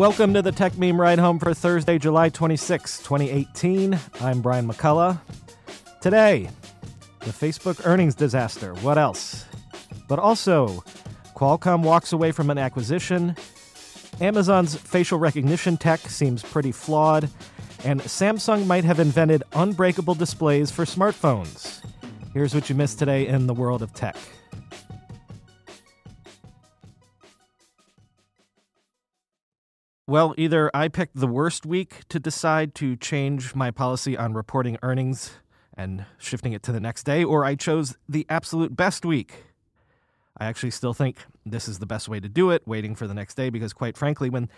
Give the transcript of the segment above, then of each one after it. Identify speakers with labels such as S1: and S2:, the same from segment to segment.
S1: Welcome to the Techmeme Ride Home for Thursday, July 26, 2018. I'm Brian McCullough. Today, the Facebook earnings disaster. What else? But also, Qualcomm walks away from an acquisition. Amazon's facial recognition tech seems pretty flawed. And Samsung might have invented unbreakable displays for smartphones. Here's what you missed today in the world of tech. Well, either I picked the worst week to decide to change my policy on reporting earnings and shifting it to the next day, or I chose the absolute best week. I actually still think this is the best way to do it, waiting for the next day, because quite frankly, when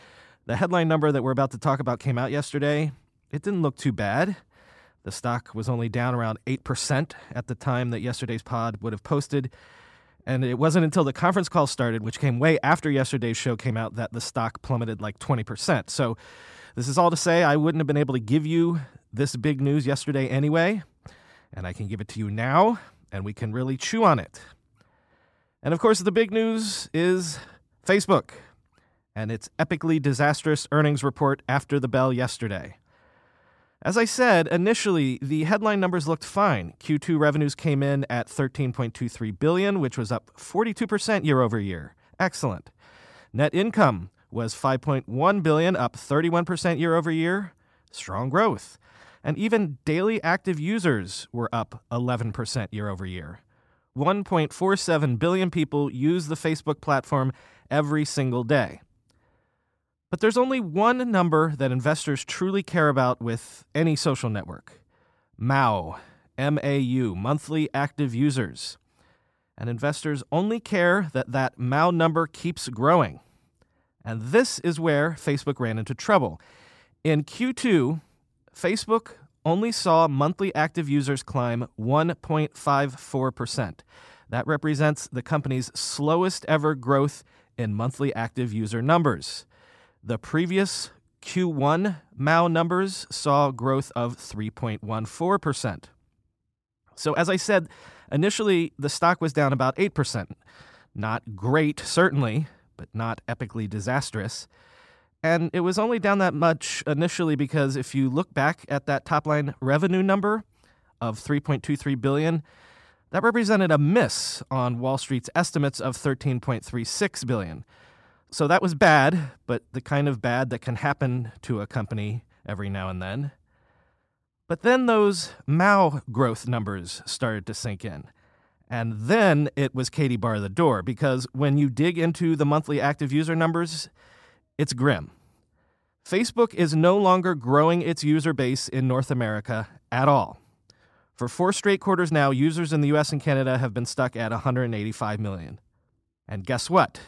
S1: the headline number that we're about to talk about came out yesterday, it didn't look too bad. The stock was only down around 8% at the time that yesterday's pod would have posted. And it wasn't until the conference call started, which came way after yesterday's show came out, that the stock plummeted like 20%. So, this is all to say I wouldn't have been able to give you this big news yesterday anyway. And I can give it to you now, and we can really chew on it. And of course, the big news is Facebook and its epically disastrous earnings report after the bell yesterday. As I said, initially the headline numbers looked fine. Q2 revenues came in at 13.23 billion, which was up 42% year over year. Excellent. Net income was 5.1 billion, up 31% year over year. Strong growth. And even daily active users were up 11% year over year. 1.47 billion people use the Facebook platform every single day. But there's only one number that investors truly care about with any social network MAU, M A U, monthly active users. And investors only care that that MAU number keeps growing. And this is where Facebook ran into trouble. In Q2, Facebook only saw monthly active users climb 1.54%. That represents the company's slowest ever growth in monthly active user numbers. The previous Q1 MAU numbers saw growth of 3.14%. So, as I said, initially the stock was down about 8%. Not great, certainly, but not epically disastrous. And it was only down that much initially because if you look back at that top line revenue number of 3.23 billion, that represented a miss on Wall Street's estimates of 13.36 billion. So that was bad, but the kind of bad that can happen to a company every now and then. But then those MAU growth numbers started to sink in. And then it was Katie bar the door because when you dig into the monthly active user numbers, it's grim. Facebook is no longer growing its user base in North America at all. For four straight quarters now, users in the US and Canada have been stuck at 185 million. And guess what?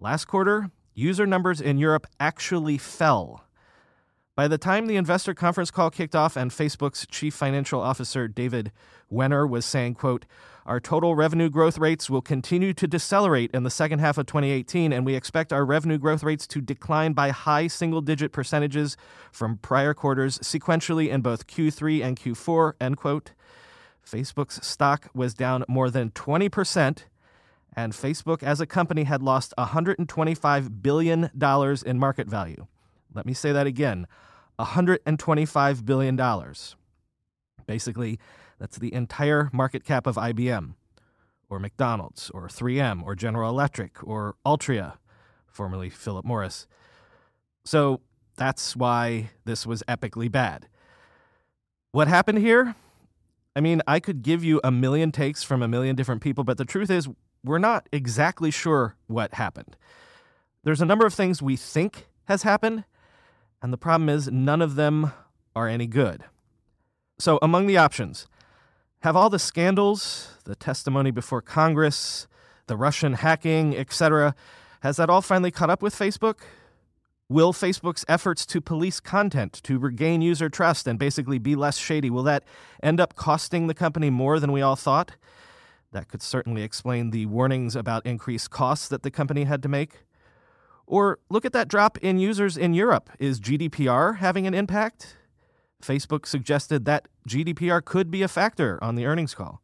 S1: Last quarter, user numbers in Europe actually fell. By the time the investor conference call kicked off and Facebook's chief financial officer David Wehner was saying, quote, our total revenue growth rates will continue to decelerate in the second half of 2018, and we expect our revenue growth rates to decline by high single digit percentages from prior quarters sequentially in both Q3 and Q4, end quote. Facebook's stock was down more than 20% and Facebook as a company had lost $125 billion in market value. Let me say that again $125 billion. Basically, that's the entire market cap of IBM, or McDonald's, or 3M, or General Electric, or Altria, formerly Philip Morris. So that's why this was epically bad. What happened here? I mean, I could give you a million takes from a million different people, but the truth is, we're not exactly sure what happened. There's a number of things we think has happened, and the problem is none of them are any good. So, among the options, have all the scandals, the testimony before Congress, the Russian hacking, etc. Has that all finally caught up with Facebook? Will Facebook's efforts to police content, to regain user trust, and basically be less shady, will that end up costing the company more than we all thought? That could certainly explain the warnings about increased costs that the company had to make. Or look at that drop in users in Europe. Is GDPR having an impact? Facebook suggested that GDPR could be a factor on the earnings call.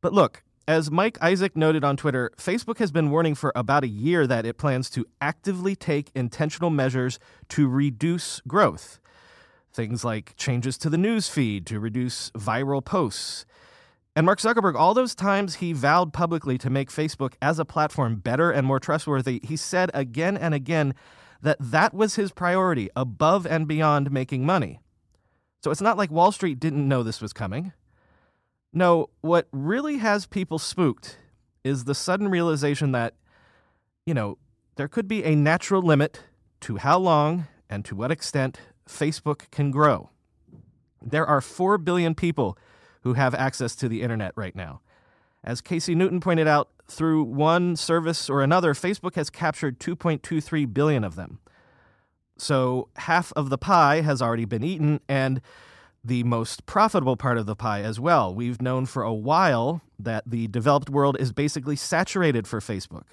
S1: But look, as Mike Isaac noted on Twitter, Facebook has been warning for about a year that it plans to actively take intentional measures to reduce growth. Things like changes to the news feed to reduce viral posts. And Mark Zuckerberg, all those times he vowed publicly to make Facebook as a platform better and more trustworthy, he said again and again that that was his priority above and beyond making money. So it's not like Wall Street didn't know this was coming. No, what really has people spooked is the sudden realization that, you know, there could be a natural limit to how long and to what extent Facebook can grow. There are 4 billion people who have access to the internet right now. As Casey Newton pointed out, through one service or another, Facebook has captured 2.23 billion of them. So half of the pie has already been eaten, and the most profitable part of the pie as well. We've known for a while that the developed world is basically saturated for Facebook.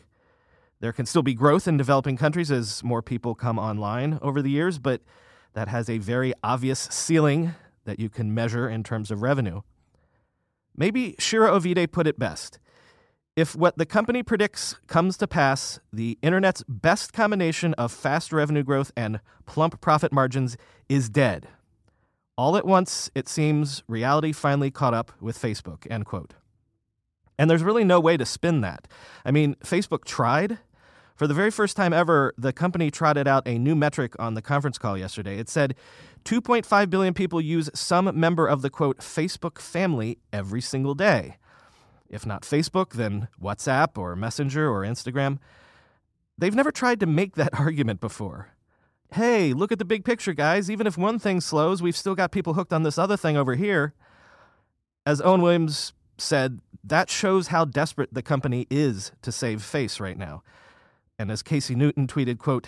S1: There can still be growth in developing countries as more people come online over the years, but that has a very obvious ceiling that you can measure in terms of revenue. Maybe Shira Ovide put it best. If what the company predicts comes to pass, the internet's best combination of fast revenue growth and plump profit margins is dead. All at once, it seems reality finally caught up with Facebook, end quote. And there's really no way to spin that. I mean, Facebook tried. For the very first time ever, the company trotted out a new metric on the conference call yesterday. It said 2.5 billion people use some member of the quote Facebook family every single day. If not Facebook, then WhatsApp or Messenger or Instagram. They've never tried to make that argument before. Hey, look at the big picture, guys. Even if one thing slows, we've still got people hooked on this other thing over here. As Owen Williams said, that shows how desperate the company is to save face right now. And as Casey Newton tweeted, quote,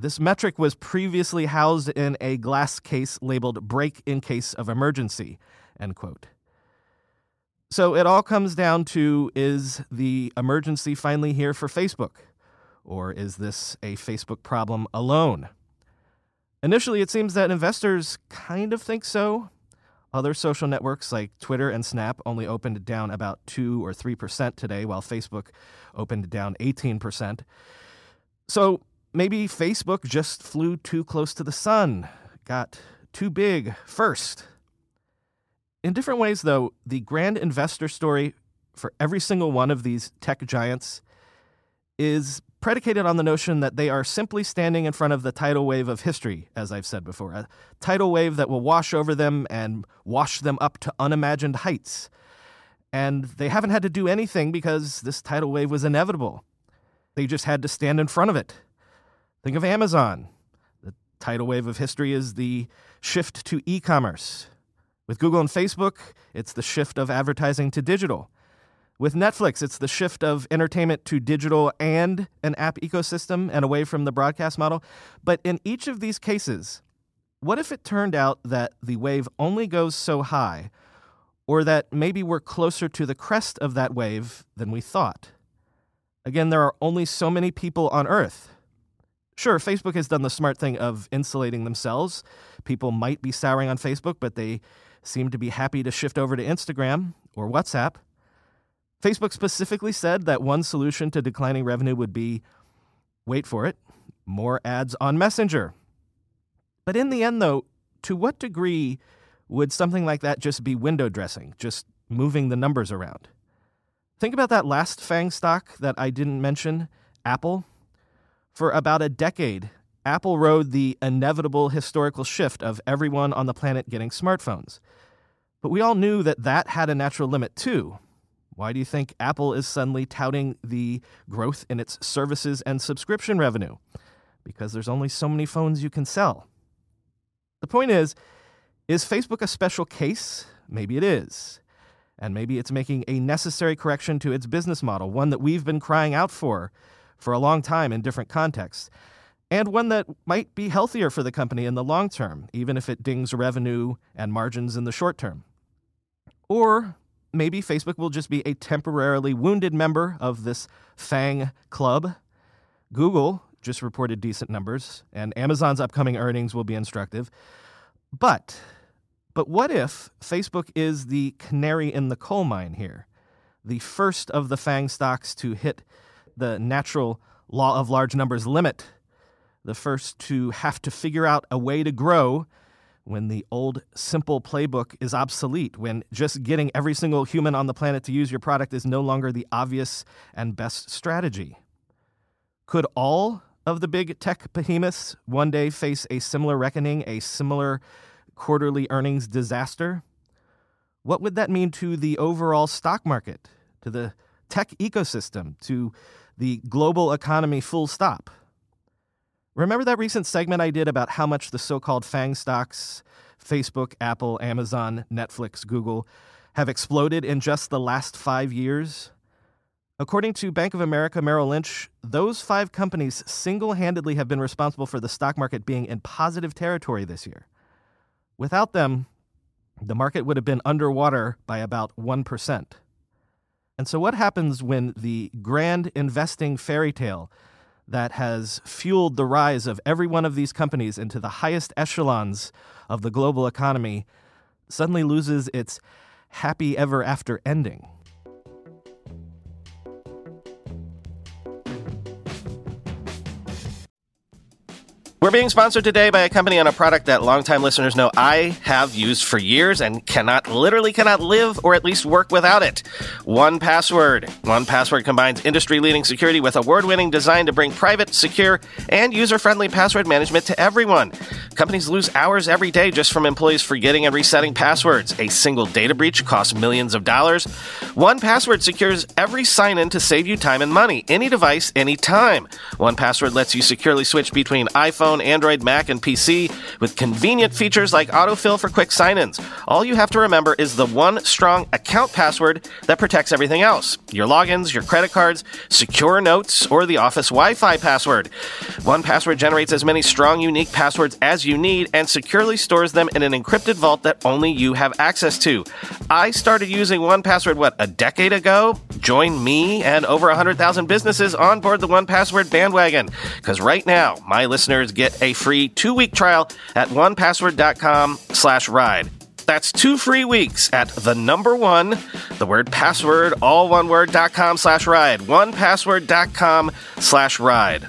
S1: this metric was previously housed in a glass case labeled break in case of emergency, end quote. So it all comes down to is the emergency finally here for Facebook? Or is this a Facebook problem alone? Initially, it seems that investors kind of think so. Other social networks like Twitter and Snap only opened down about 2 or 3% today, while Facebook opened down 18%. So maybe Facebook just flew too close to the sun, got too big first. In different ways, though, the grand investor story for every single one of these tech giants is predicated on the notion that they are simply standing in front of the tidal wave of history, as I've said before, a tidal wave that will wash over them and wash them up to unimagined heights. And they haven't had to do anything because this tidal wave was inevitable. They just had to stand in front of it. Think of Amazon. The tidal wave of history is the shift to e commerce. With Google and Facebook, it's the shift of advertising to digital. With Netflix, it's the shift of entertainment to digital and an app ecosystem and away from the broadcast model. But in each of these cases, what if it turned out that the wave only goes so high, or that maybe we're closer to the crest of that wave than we thought? Again, there are only so many people on Earth. Sure, Facebook has done the smart thing of insulating themselves. People might be souring on Facebook, but they seem to be happy to shift over to Instagram or WhatsApp. Facebook specifically said that one solution to declining revenue would be wait for it, more ads on Messenger. But in the end, though, to what degree would something like that just be window dressing, just moving the numbers around? Think about that last FANG stock that I didn't mention, Apple. For about a decade, Apple rode the inevitable historical shift of everyone on the planet getting smartphones. But we all knew that that had a natural limit too. Why do you think Apple is suddenly touting the growth in its services and subscription revenue? Because there's only so many phones you can sell. The point is is Facebook a special case? Maybe it is. And maybe it's making a necessary correction to its business model, one that we've been crying out for for a long time in different contexts, and one that might be healthier for the company in the long term, even if it dings revenue and margins in the short term. Or maybe Facebook will just be a temporarily wounded member of this FANG club. Google just reported decent numbers, and Amazon's upcoming earnings will be instructive. But but what if Facebook is the canary in the coal mine here? The first of the FANG stocks to hit the natural law of large numbers limit, the first to have to figure out a way to grow when the old simple playbook is obsolete, when just getting every single human on the planet to use your product is no longer the obvious and best strategy. Could all of the big tech behemoths one day face a similar reckoning, a similar quarterly earnings disaster? What would that mean to the overall stock market, to the tech ecosystem, to the global economy full stop? Remember that recent segment I did about how much the so called FANG stocks, Facebook, Apple, Amazon, Netflix, Google, have exploded in just the last five years? According to Bank of America Merrill Lynch, those five companies single handedly have been responsible for the stock market being in positive territory this year. Without them, the market would have been underwater by about 1%. And so, what happens when the grand investing fairy tale that has fueled the rise of every one of these companies into the highest echelons of the global economy suddenly loses its happy ever after ending?
S2: We're being sponsored today by a company on a product that longtime listeners know I have used for years and cannot, literally cannot live or at least work without it. 1Password. One Password combines industry-leading security with award-winning design to bring private, secure, and user-friendly password management to everyone. Companies lose hours every day just from employees forgetting and resetting passwords. A single data breach costs millions of dollars. 1Password secures every sign-in to save you time and money, any device, anytime. 1Password lets you securely switch between iPhone Android, Mac, and PC with convenient features like autofill for quick sign ins. All you have to remember is the one strong account password that protects everything else your logins, your credit cards, secure notes, or the office Wi Fi password. 1Password generates as many strong, unique passwords as you need and securely stores them in an encrypted vault that only you have access to. I started using 1Password, what, a decade ago? Join me and over 100,000 businesses on board the 1Password bandwagon. Because right now, my listeners get a free two-week trial at onepassword.com slash ride. That's two free weeks at the number one, the word password, all one word, dot com slash ride. Onepassword.com slash ride.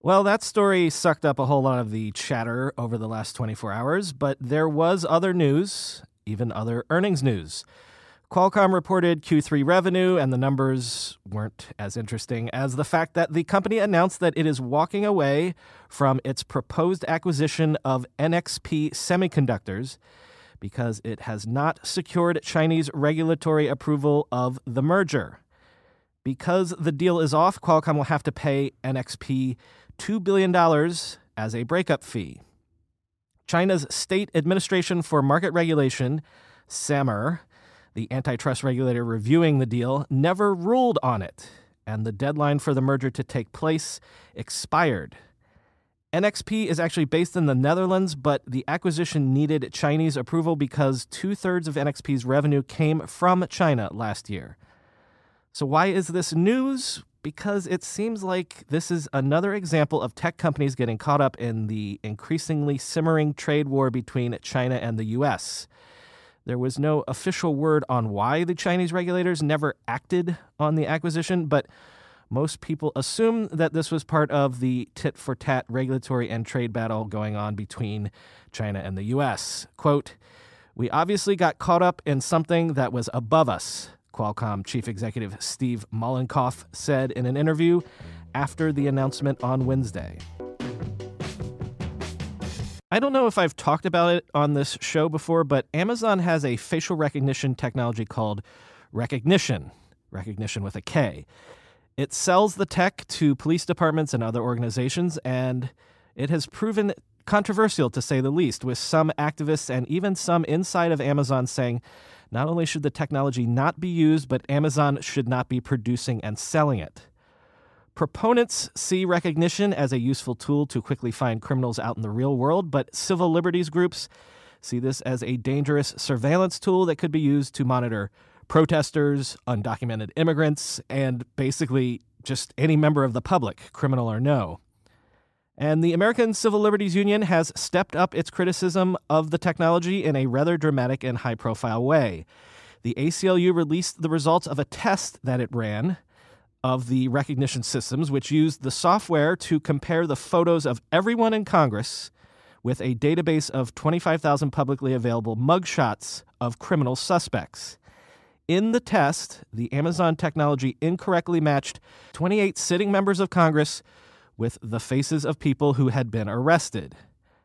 S1: Well, that story sucked up a whole lot of the chatter over the last 24 hours, but there was other news, even other earnings news. Qualcomm reported Q3 revenue, and the numbers weren't as interesting as the fact that the company announced that it is walking away from its proposed acquisition of NXP Semiconductors because it has not secured Chinese regulatory approval of the merger. Because the deal is off, Qualcomm will have to pay NXP $2 billion as a breakup fee. China's State Administration for Market Regulation SAMR, the antitrust regulator reviewing the deal, never ruled on it, and the deadline for the merger to take place expired. NXP is actually based in the Netherlands, but the acquisition needed Chinese approval because two thirds of NXP's revenue came from China last year. So, why is this news? Because it seems like this is another example of tech companies getting caught up in the increasingly simmering trade war between China and the US. There was no official word on why the Chinese regulators never acted on the acquisition, but most people assume that this was part of the tit for tat regulatory and trade battle going on between China and the US. Quote, We obviously got caught up in something that was above us, Qualcomm chief executive Steve Mollenkopf said in an interview after the announcement on Wednesday. I don't know if I've talked about it on this show before, but Amazon has a facial recognition technology called Rekognition, recognition with a K. It sells the tech to police departments and other organizations, and it has proven controversial to say the least, with some activists and even some inside of Amazon saying not only should the technology not be used, but Amazon should not be producing and selling it. Proponents see recognition as a useful tool to quickly find criminals out in the real world, but civil liberties groups see this as a dangerous surveillance tool that could be used to monitor protesters, undocumented immigrants, and basically just any member of the public, criminal or no. And the American Civil Liberties Union has stepped up its criticism of the technology in a rather dramatic and high profile way. The ACLU released the results of a test that it ran of the Rekognition systems, which used the software to compare the photos of everyone in Congress with a database of 25,000 publicly available mugshots of criminal suspects. In the test, the Amazon technology incorrectly matched 28 sitting members of Congress with the faces of people who had been arrested.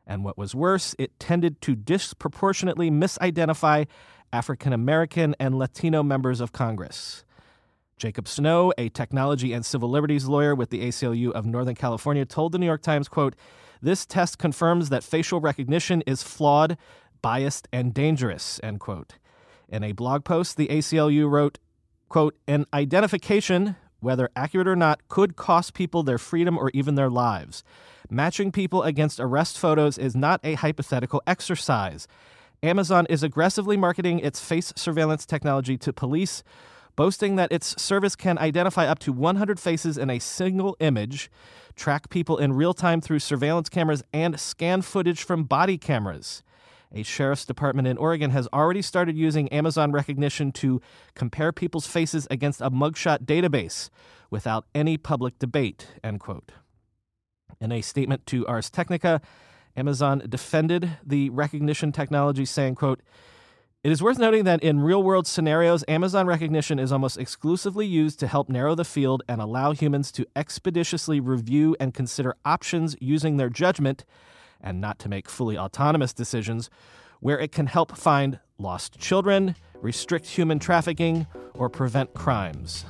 S1: And what was worse, it tended to disproportionately misidentify African American and Latino members of Congress. Jacob Snow, a technology and civil liberties lawyer with the ACLU of Northern California, told the New York Times, quote, "This test confirms that facial recognition is flawed, biased, and dangerous." End quote. In a blog post, the ACLU wrote, quote, an identification, whether accurate or not, could cost people their freedom or even their lives. Matching people against arrest photos is not a hypothetical exercise. Amazon is aggressively marketing its face surveillance technology to police, boasting that its service can identify up to 100 faces in a single image, track people in real time through surveillance cameras, and scan footage from body cameras. A sheriff's department in Oregon has already started using Amazon Rekognition to compare people's faces against a mugshot database without any public debate, end quote. In a statement to Ars Technica, Amazon defended the Rekognition technology, saying, quote, it is worth noting that in real world scenarios, Amazon Rekognition is almost exclusively used to help narrow the field and allow humans to expeditiously review and consider options using their judgment and not to make fully autonomous decisions, where it can help find lost children, restrict human trafficking, or prevent crimes.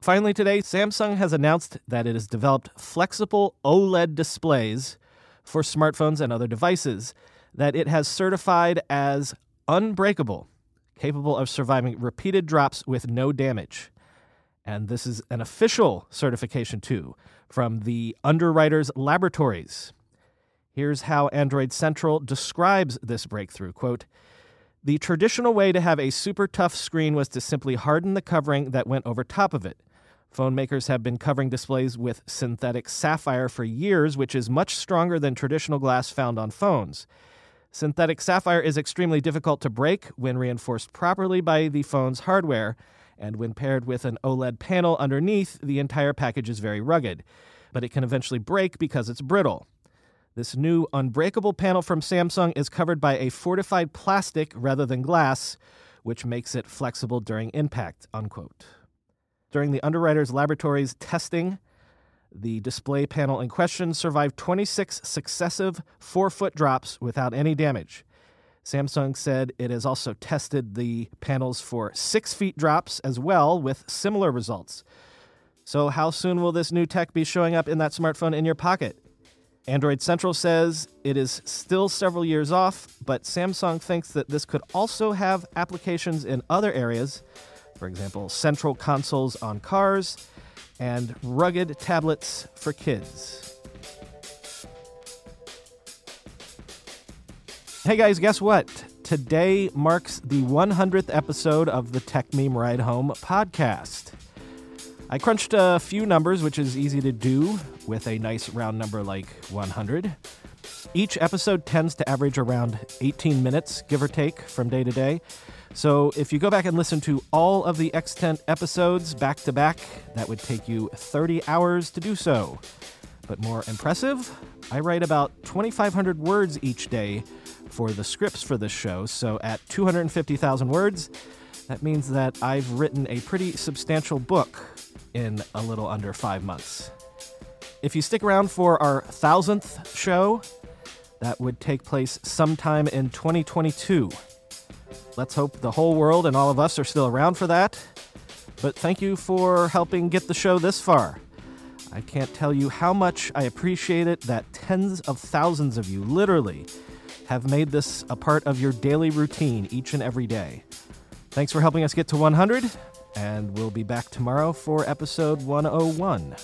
S1: Finally, today, Samsung has announced that it has developed flexible OLED displays for smartphones and other devices that it has certified as unbreakable, capable of surviving repeated drops with no damage. And this is an official certification, too, from the Underwriters Laboratories. Here's how Android Central describes this breakthrough quote, The traditional way to have a super tough screen was to simply harden the covering that went over top of it. Phone makers have been covering displays with synthetic sapphire for years, which is much stronger than traditional glass found on phones. Synthetic sapphire is extremely difficult to break when reinforced properly by the phone's hardware, and when paired with an OLED panel underneath, the entire package is very rugged, but it can eventually break because it's brittle. This new unbreakable panel from Samsung is covered by a fortified plastic rather than glass, which makes it flexible during impact. Unquote. During the Underwriters Laboratories testing, the display panel in question survived 26 successive four foot drops without any damage. Samsung said it has also tested the panels for six feet drops as well with similar results. So, how soon will this new tech be showing up in that smartphone in your pocket? Android Central says it is still several years off, but Samsung thinks that this could also have applications in other areas, for example, central consoles on cars and rugged tablets for kids. Hey guys, guess what? Today marks the 100th episode of the Techmeme Ride Home podcast. I crunched a few numbers, which is easy to do with a nice round number like 100. Each episode tends to average around 18 minutes, give or take, from day to day. So if you go back and listen to all of the extant episodes back to back, that would take you 30 hours to do so. But more impressive, I write about 2,500 words each day for the scripts for this show. So at 250,000 words, that means that I've written a pretty substantial book in a little under five months. If you stick around for our thousandth show, that would take place sometime in 2022. Let's hope the whole world and all of us are still around for that. But thank you for helping get the show this far. I can't tell you how much I appreciate it that tens of thousands of you, literally, have made this a part of your daily routine each and every day. Thanks for helping us get to 100, and we'll be back tomorrow for episode 101.